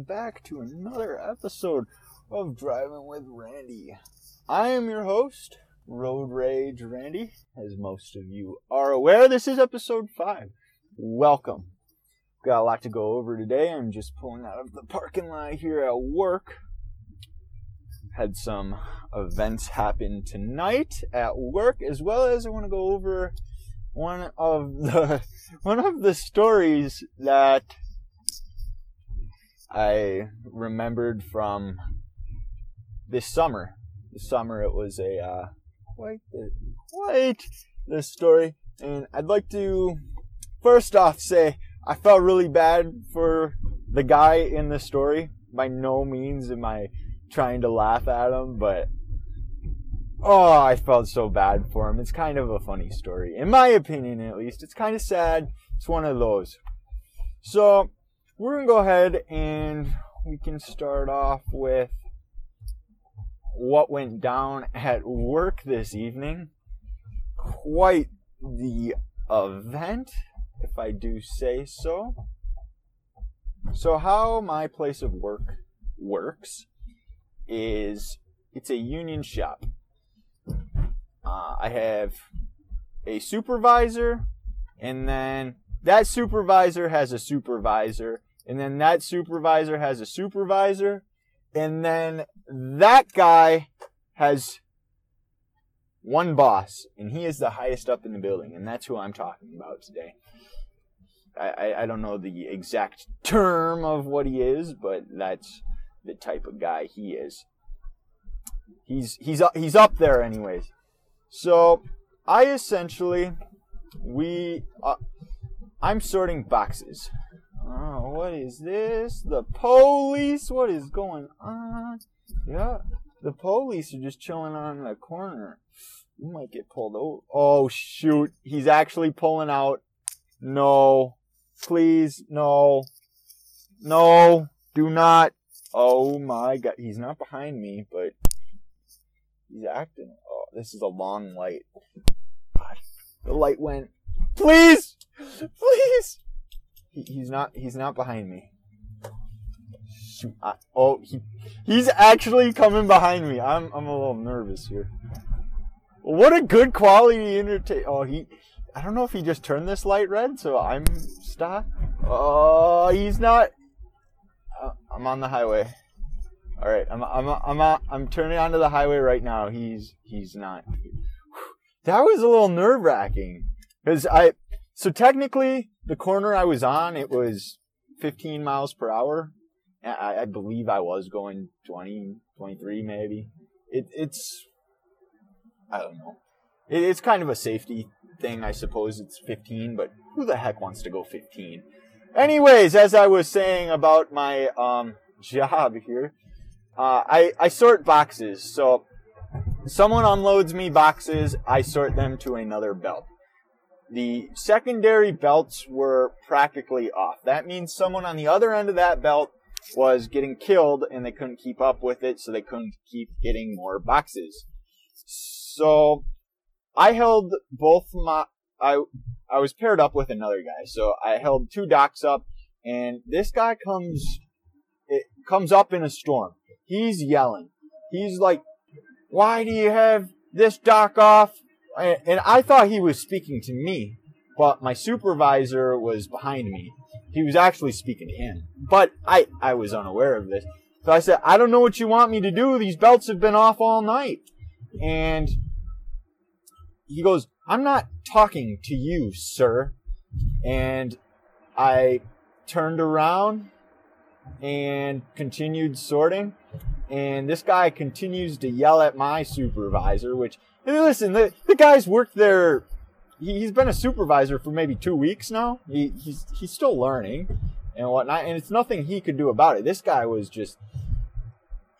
welcome back to another episode of Driving with Randy. I am your host, Road Rage Randy. As most of you are aware, this is episode 5. Welcome. Got a lot to go over today. I'm just pulling out of the parking lot here at work. Had some events happen tonight at work, as well as I want to go over one of the one of the stories that I remembered from this summer. This summer it was a uh, quite the, quite the story, and I'd like to first off say I felt really bad for the guy in the story. By no means am I trying to laugh at him, but oh, I felt so bad for him. It's kind of a funny story, in my opinion, at least. It's kind of sad. It's one of those. So we're gonna go ahead and we can start off with what went down at work this evening. Quite the event, if I do say so. So, how my place of work works is it's a union shop. Uh, I have a supervisor, and then that supervisor has a supervisor, and then that supervisor has a supervisor, and then that guy has one boss, and he is the highest up in the building, and that's who I'm talking about today. I, I, I don't know the exact term of what he is, but that's the type of guy he is. He's he's up, he's up there anyways. So I essentially we uh, I'm sorting boxes what is this? The police? What is going on? Yeah, the police are just chilling on the corner. You might get pulled over. Oh, shoot. He's actually pulling out. No. Please, no. No. Do not. Oh my god. He's not behind me, but he's acting. Oh, this is a long light. God. The light went. Please! Please! He, he's not. He's not behind me. Shoot. I, oh, he he's actually coming behind me. I'm I'm a little nervous here. What a good quality entertain. Oh, he. I don't know if he just turned this light red, so I'm stop. Oh, he's not. Uh, I'm on the highway. All right, I'm I'm I'm I'm, I'm turning onto the highway right now. He's he's not. That was a little nerve wracking because I. So technically, the corner I was on, it was 15 miles per hour. I, I believe I was going 20, 23 maybe. It, it's, I don't know. It, it's kind of a safety thing, I suppose. It's 15, but who the heck wants to go 15? Anyways, as I was saying about my um, job here, uh, I, I sort boxes. So someone unloads me boxes, I sort them to another belt. The secondary belts were practically off. That means someone on the other end of that belt was getting killed and they couldn't keep up with it, so they couldn't keep getting more boxes. So I held both my I I was paired up with another guy, so I held two docks up, and this guy comes it comes up in a storm. He's yelling. He's like, "Why do you have this dock off? And I thought he was speaking to me, but my supervisor was behind me. He was actually speaking to him, but I, I was unaware of this. So I said, I don't know what you want me to do. These belts have been off all night. And he goes, I'm not talking to you, sir. And I turned around and continued sorting. And this guy continues to yell at my supervisor, which listen, the, the guy's worked there. He, has been a supervisor for maybe two weeks now. He, he's he's still learning and whatnot, and it's nothing he could do about it. This guy was just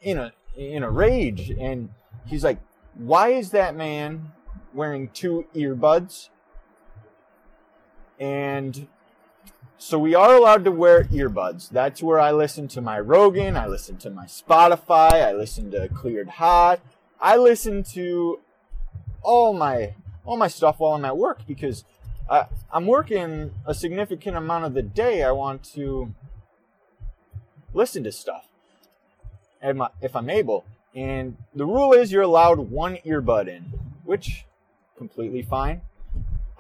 in a in a rage, and he's like, "Why is that man wearing two earbuds?" And so we are allowed to wear earbuds. That's where I listen to my Rogan, I listen to my Spotify, I listen to Cleared Hot, I listen to all my all my stuff while I'm at work because I, I'm working a significant amount of the day. I want to listen to stuff if I'm able. And the rule is you're allowed one earbud in, which completely fine.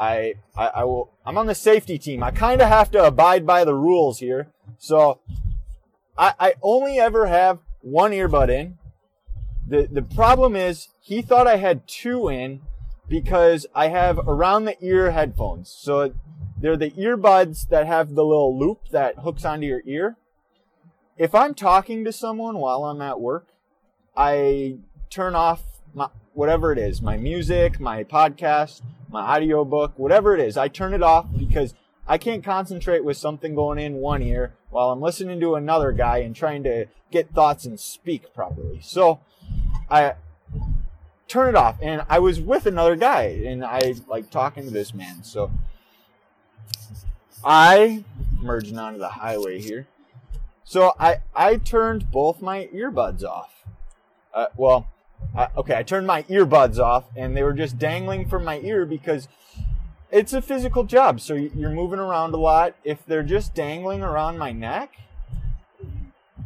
I, I, I will, I'm on the safety team. I kind of have to abide by the rules here. So I, I only ever have one earbud in. The, the problem is he thought I had two in because I have around the ear headphones. So they're the earbuds that have the little loop that hooks onto your ear. If I'm talking to someone while I'm at work, I turn off my, whatever it is, my music, my podcast, my audiobook, whatever it is, I turn it off because I can't concentrate with something going in one ear while I'm listening to another guy and trying to get thoughts and speak properly. So I turn it off and I was with another guy and I like talking to this man. So I merging onto the highway here. So I I turned both my earbuds off. Uh, well, Okay, I turned my earbuds off and they were just dangling from my ear because it's a physical job. So you're moving around a lot. If they're just dangling around my neck,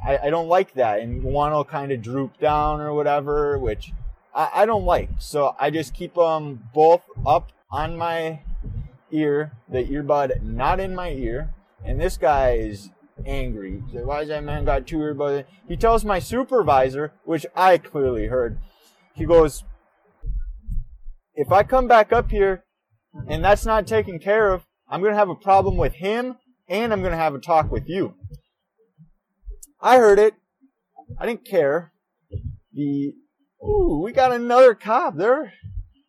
I, I don't like that. And one will kind of droop down or whatever, which I, I don't like. So I just keep them both up on my ear, the earbud not in my ear. And this guy is angry. Said, Why is that man got two earbuds? He tells my supervisor, which I clearly heard, he goes, If I come back up here and that's not taken care of, I'm going to have a problem with him and I'm going to have a talk with you. I heard it. I didn't care. The ooh, we got another cop there.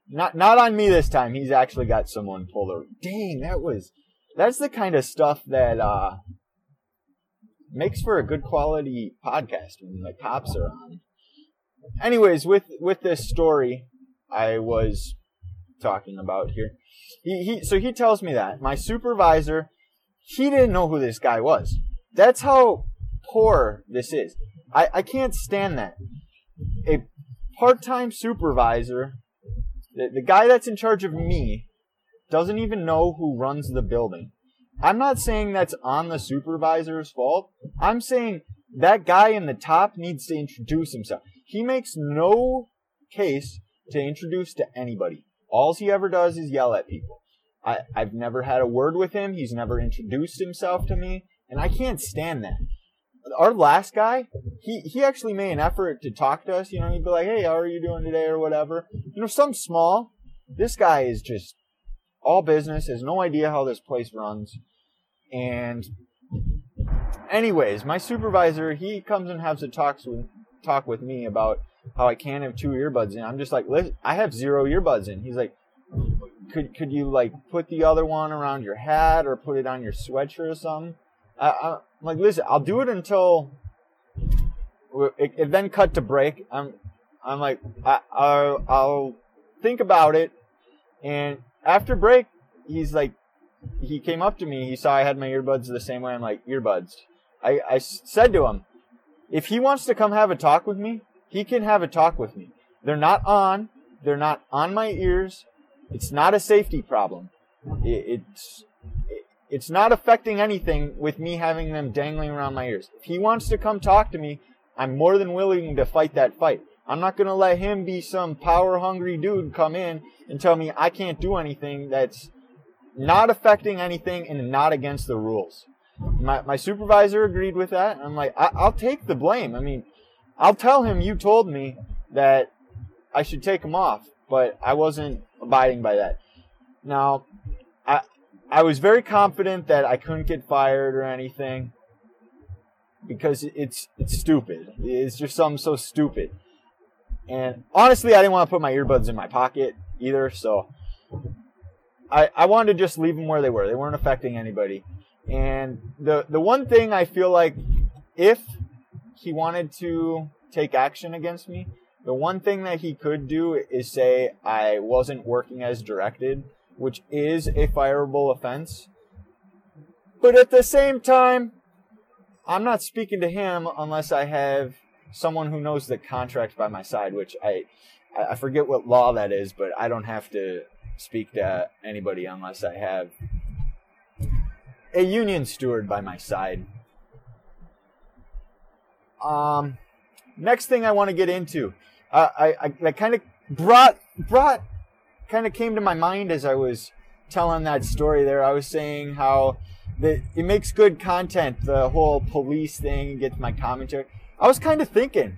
Not not on me this time. He's actually got someone pulled over. Dang, that was that's the kind of stuff that uh makes for a good quality podcast when the cops are on. Anyways, with with this story I was talking about here, he, he so he tells me that my supervisor he didn't know who this guy was. That's how poor this is. I, I can't stand that. A part time supervisor, the, the guy that's in charge of me, doesn't even know who runs the building. I'm not saying that's on the supervisor's fault. I'm saying that guy in the top needs to introduce himself. He makes no case to introduce to anybody. All he ever does is yell at people. I, I've never had a word with him. He's never introduced himself to me, and I can't stand that. Our last guy, he, he actually made an effort to talk to us. You know, he'd be like, "Hey, how are you doing today?" or whatever. You know, some small. This guy is just all business, has no idea how this place runs. And anyways, my supervisor, he comes and has a talk with, talk with me about how I can't have two earbuds in. I'm just like, listen, I have zero earbuds in. He's like, could could you like put the other one around your hat or put it on your sweatshirt or something? I, am like, listen, I'll do it until it, it, then cut to break. I'm I'm like, I, I'll, I'll think about it, and after break, he's like, he came up to me. He saw I had my earbuds the same way. I'm like, earbuds. I, I said to him, if he wants to come have a talk with me, he can have a talk with me. They're not on. They're not on my ears. It's not a safety problem. It's it's not affecting anything with me having them dangling around my ears. If he wants to come talk to me, I'm more than willing to fight that fight. I'm not going to let him be some power hungry dude come in and tell me I can't do anything that's not affecting anything and not against the rules. My, my supervisor agreed with that. I'm like, I, I'll take the blame. I mean, I'll tell him you told me that I should take him off, but I wasn't abiding by that. Now, I, I was very confident that I couldn't get fired or anything because it's it's stupid. It's just something so stupid. And honestly, I didn't want to put my earbuds in my pocket either, so I, I wanted to just leave them where they were. They weren't affecting anybody. And the the one thing I feel like if he wanted to take action against me, the one thing that he could do is say I wasn't working as directed, which is a fireable offense. But at the same time, I'm not speaking to him unless I have someone who knows the contract by my side, which I I forget what law that is, but I don't have to speak to anybody unless I have a union steward by my side. um, next thing I want to get into, uh, I, I, I kind of brought, brought, kind of came to my mind as I was telling that story there. I was saying how that it makes good content, the whole police thing, gets my commentary. I was kind of thinking,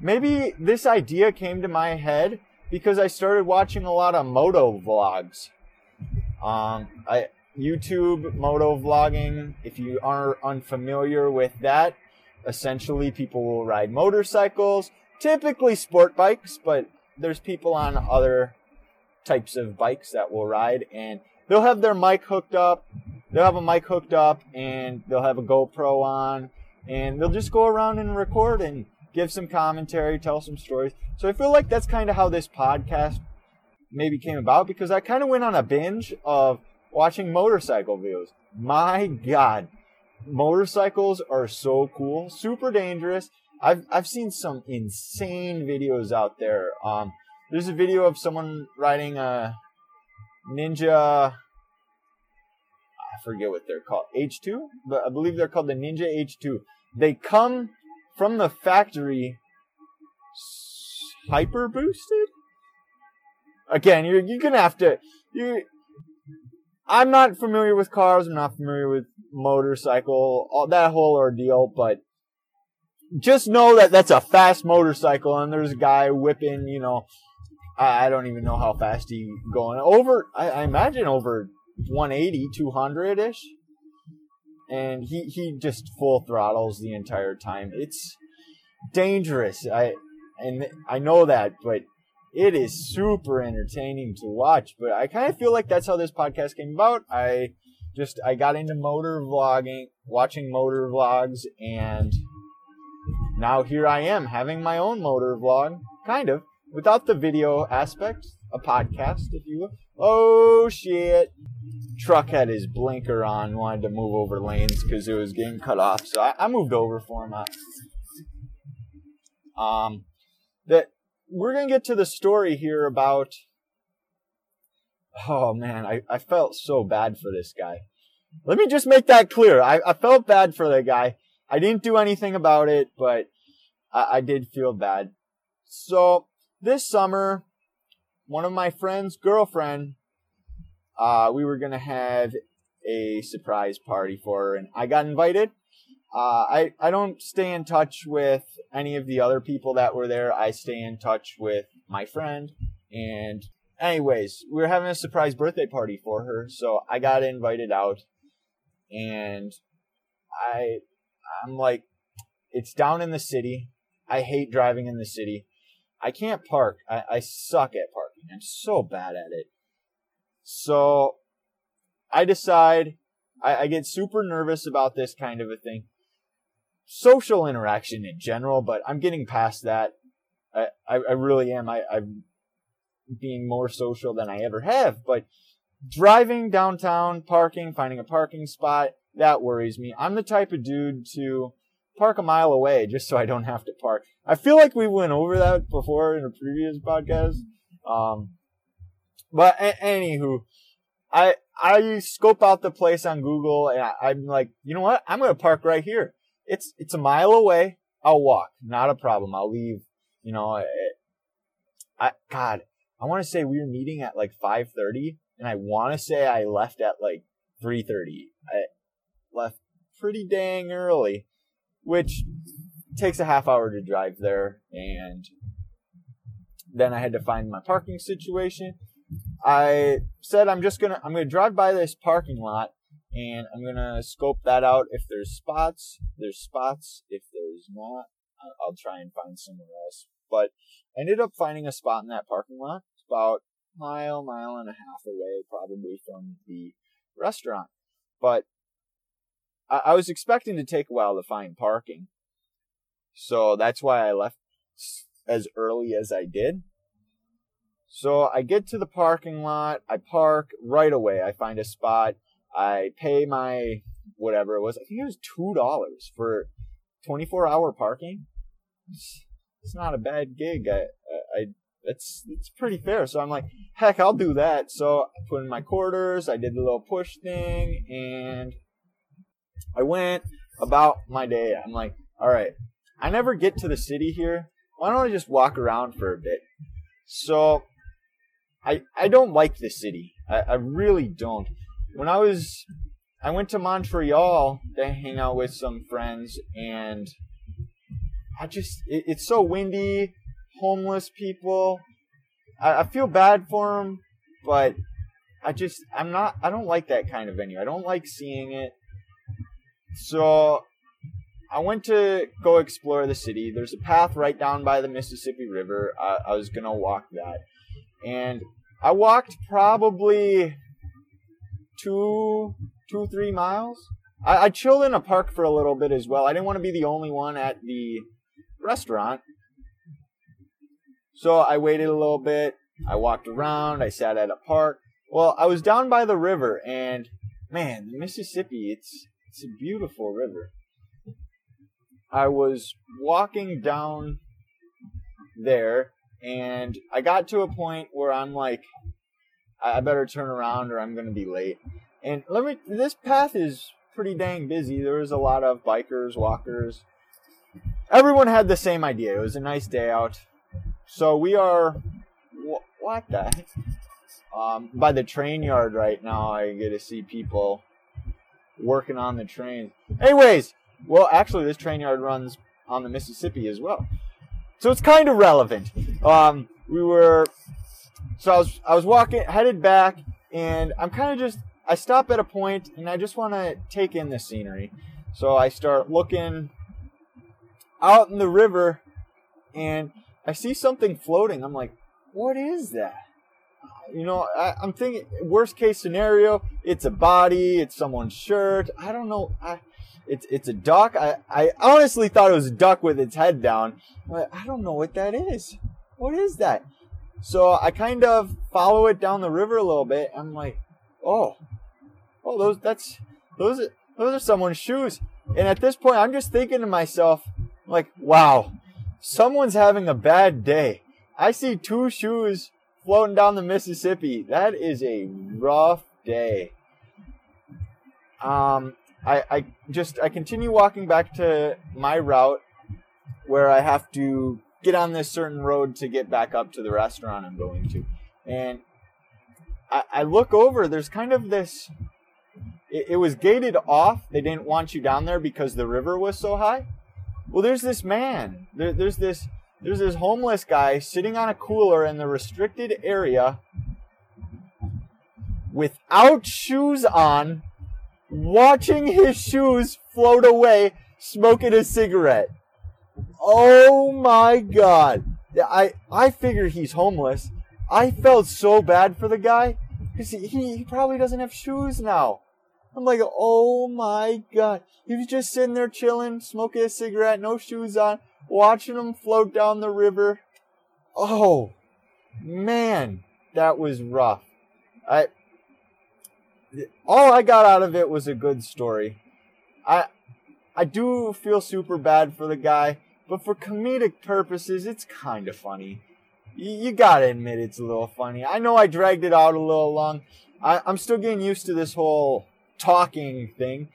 maybe this idea came to my head because I started watching a lot of moto vlogs. Um, I YouTube moto vlogging. If you are unfamiliar with that, essentially people will ride motorcycles, typically sport bikes, but there's people on other types of bikes that will ride and they'll have their mic hooked up. They'll have a mic hooked up and they'll have a GoPro on and they'll just go around and record and give some commentary, tell some stories. So I feel like that's kind of how this podcast maybe came about because I kind of went on a binge of watching motorcycle videos. My God, motorcycles are so cool, super dangerous. I've I've seen some insane videos out there. Um, there's a video of someone riding a Ninja. I forget what they're called. H2, but I believe they're called the Ninja H2. They come from the factory hyper boosted. Again, you're you're gonna have to you. I'm not familiar with cars. I'm not familiar with motorcycle, all that whole ordeal, but just know that that's a fast motorcycle, and there's a guy whipping, you know, I, I don't even know how fast he going over. I, I imagine over 180, 200 ish, and he he just full throttles the entire time. It's dangerous. I and I know that, but it is super entertaining to watch. But I kind of feel like that's how this podcast came about. I just I got into motor vlogging, watching motor vlogs, and now here I am having my own motor vlog, kind of without the video aspect, a podcast, if you will. Oh shit! Truck had his blinker on, wanted to move over lanes because it was getting cut off, so I, I moved over for him. Um, that we're gonna get to the story here about. Oh man, I, I felt so bad for this guy. Let me just make that clear. I, I felt bad for the guy. I didn't do anything about it, but I, I did feel bad. So this summer, one of my friend's girlfriend, uh, we were gonna have a surprise party for her, and I got invited. Uh, I I don't stay in touch with any of the other people that were there. I stay in touch with my friend, and anyways, we were having a surprise birthday party for her, so I got invited out, and I I'm like, it's down in the city. I hate driving in the city. I can't park. I, I suck at parking. I'm so bad at it. So I decide I, I get super nervous about this kind of a thing. Social interaction in general, but I'm getting past that. I, I, I really am. I, I'm being more social than I ever have. But driving downtown, parking, finding a parking spot, that worries me. I'm the type of dude to park a mile away just so I don't have to park. I feel like we went over that before in a previous podcast. Um, but a- anywho, I I scope out the place on Google and I, am like, you know what? I'm gonna park right here. It's it's a mile away. I'll walk, not a problem. I'll leave. You know, I, I God, I want to say we were meeting at like 5:30, and I want to say I left at like 3:30. I left pretty dang early which takes a half hour to drive there. And then I had to find my parking situation. I said I'm just gonna I'm gonna drive by this parking lot and I'm gonna scope that out. If there's spots, there's spots. If there's not, I'll try and find somewhere else. But I ended up finding a spot in that parking lot. It's about mile, mile and a half away, probably from the restaurant. But I, I was expecting to take a while to find parking. So that's why I left as early as I did. So I get to the parking lot, I park right away. I find a spot, I pay my whatever it was. I think it was two dollars for 24 hour parking. It's, it's, not a bad gig. I, I, I it's it's pretty fair. So I'm like, heck, I'll do that. So I put in my quarters. I did the little push thing, and I went about my day. I'm like, all right, I never get to the city here. Why don't I just walk around for a bit? So, I I don't like the city. I, I really don't. When I was, I went to Montreal to hang out with some friends, and I just it, it's so windy, homeless people. I, I feel bad for them, but I just I'm not I don't like that kind of venue. I don't like seeing it. So I went to go explore the city. There's a path right down by the Mississippi River. I, I was gonna walk that, and I walked probably two, two, three miles. I, I chilled in a park for a little bit as well. I didn't want to be the only one at the restaurant, so I waited a little bit. I walked around. I sat at a park. Well, I was down by the river, and man, the Mississippi, it's it's a beautiful river. I was walking down there, and I got to a point where I'm like, I better turn around or I'm going to be late. And let me, this path is pretty dang busy. There was a lot of bikers, walkers. Everyone had the same idea. It was a nice day out. So we are, what the heck? Um, by the train yard right now, I get to see people working on the train. Anyways, well, actually, this train yard runs on the Mississippi as well, so it's kind of relevant. Um, we were, so I was I was walking headed back, and I'm kind of just I stop at a point, and I just want to take in the scenery. So I start looking out in the river, and I see something floating. I'm like, what is that? You know, I, am thinking worst case scenario, it's a body, it's someone's shirt. I don't know. I, it's it's a duck. I, I honestly thought it was a duck with its head down. But I don't know what that is. What is that? So I kind of follow it down the river a little bit. I'm like, oh, oh, those that's those those are someone's shoes. And at this point, I'm just thinking to myself, like, wow, someone's having a bad day. I see two shoes floating down the Mississippi. That is a rough day. Um, I, I just I continue walking back to my route where I have to get on this certain road to get back up to the restaurant I'm going to. And I, I look over, there's kind of this it, it was gated off. They didn't want you down there because the river was so high. Well, there's this man. There, there's this there's this homeless guy sitting on a cooler in the restricted area without shoes on watching his shoes float away, smoking a cigarette. Oh my god. I, I figure he's homeless. I felt so bad for the guy because he, he probably doesn't have shoes now. I'm like, oh my god. He was just sitting there chilling, smoking a cigarette, no shoes on, watching him float down the river. Oh, man, that was rough. I, all I got out of it was a good story. I I do feel super bad for the guy, but for comedic purposes, it's kind of funny. You, gotta admit it's a little funny. I know I dragged it out a little long. I, am still getting used to this whole talking thing.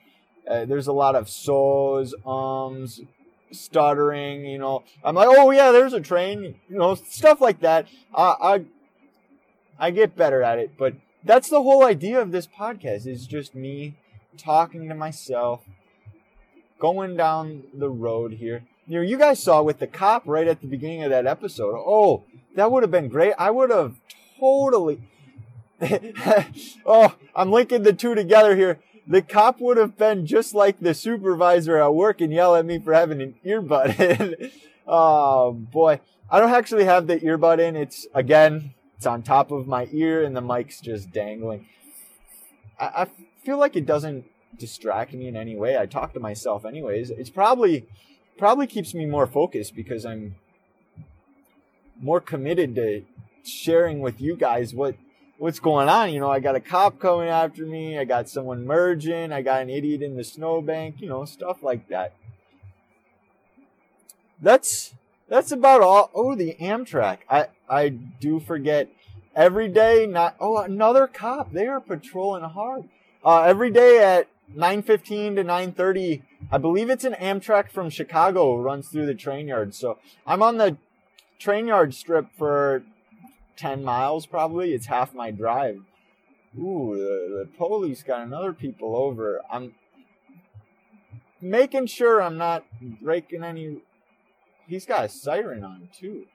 Uh, there's a lot of so's, ums, stuttering. You know, I'm like, oh yeah, there's a train. You know, stuff like that. I I, I get better at it, but that's the whole idea of this podcast is just me talking to myself going down the road here you know you guys saw with the cop right at the beginning of that episode oh that would have been great i would have totally oh i'm linking the two together here the cop would have been just like the supervisor at work and yell at me for having an earbud in oh boy i don't actually have the earbud in it's again it's on top of my ear and the mic's just dangling. I, I feel like it doesn't distract me in any way. I talk to myself anyways. It's probably probably keeps me more focused because I'm more committed to sharing with you guys what what's going on. You know, I got a cop coming after me, I got someone merging, I got an idiot in the snowbank, you know, stuff like that. That's that's about all. Oh, the Amtrak. I I do forget every day. Not oh another cop. They are patrolling hard. Uh, every day at 9:15 to 9:30. I believe it's an Amtrak from Chicago runs through the train yard. So I'm on the train yard strip for 10 miles probably. It's half my drive. Ooh, the, the police got another people over. I'm making sure I'm not breaking any. He's got a siren on too.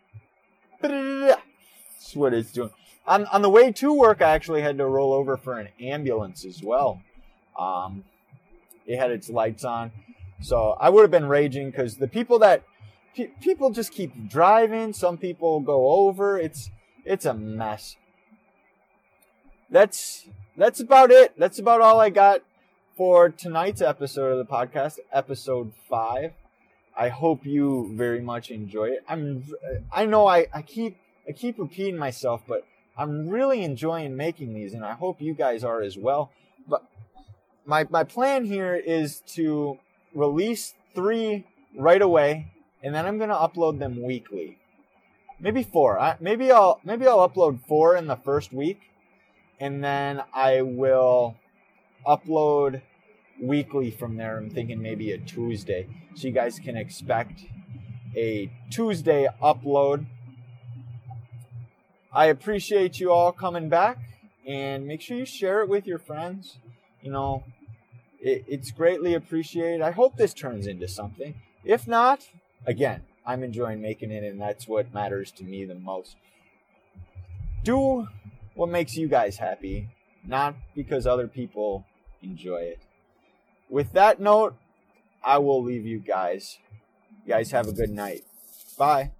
That's what it's doing. On on the way to work, I actually had to roll over for an ambulance as well. Um, it had its lights on, so I would have been raging because the people that pe- people just keep driving. Some people go over. It's it's a mess. That's that's about it. That's about all I got for tonight's episode of the podcast, episode five. I hope you very much enjoy it. I'm I know I, I keep I keep repeating myself, but I'm really enjoying making these and I hope you guys are as well. But my my plan here is to release three right away and then I'm gonna upload them weekly. Maybe four. I, maybe I'll maybe I'll upload four in the first week and then I will upload weekly from there. I'm thinking maybe a Tuesday. So you guys can expect a Tuesday upload. I appreciate you all coming back and make sure you share it with your friends. You know, it, it's greatly appreciated. I hope this turns into something. If not, again, I'm enjoying making it, and that's what matters to me the most. Do what makes you guys happy, not because other people enjoy it. With that note, I will leave you guys. You guys have a good night. Bye.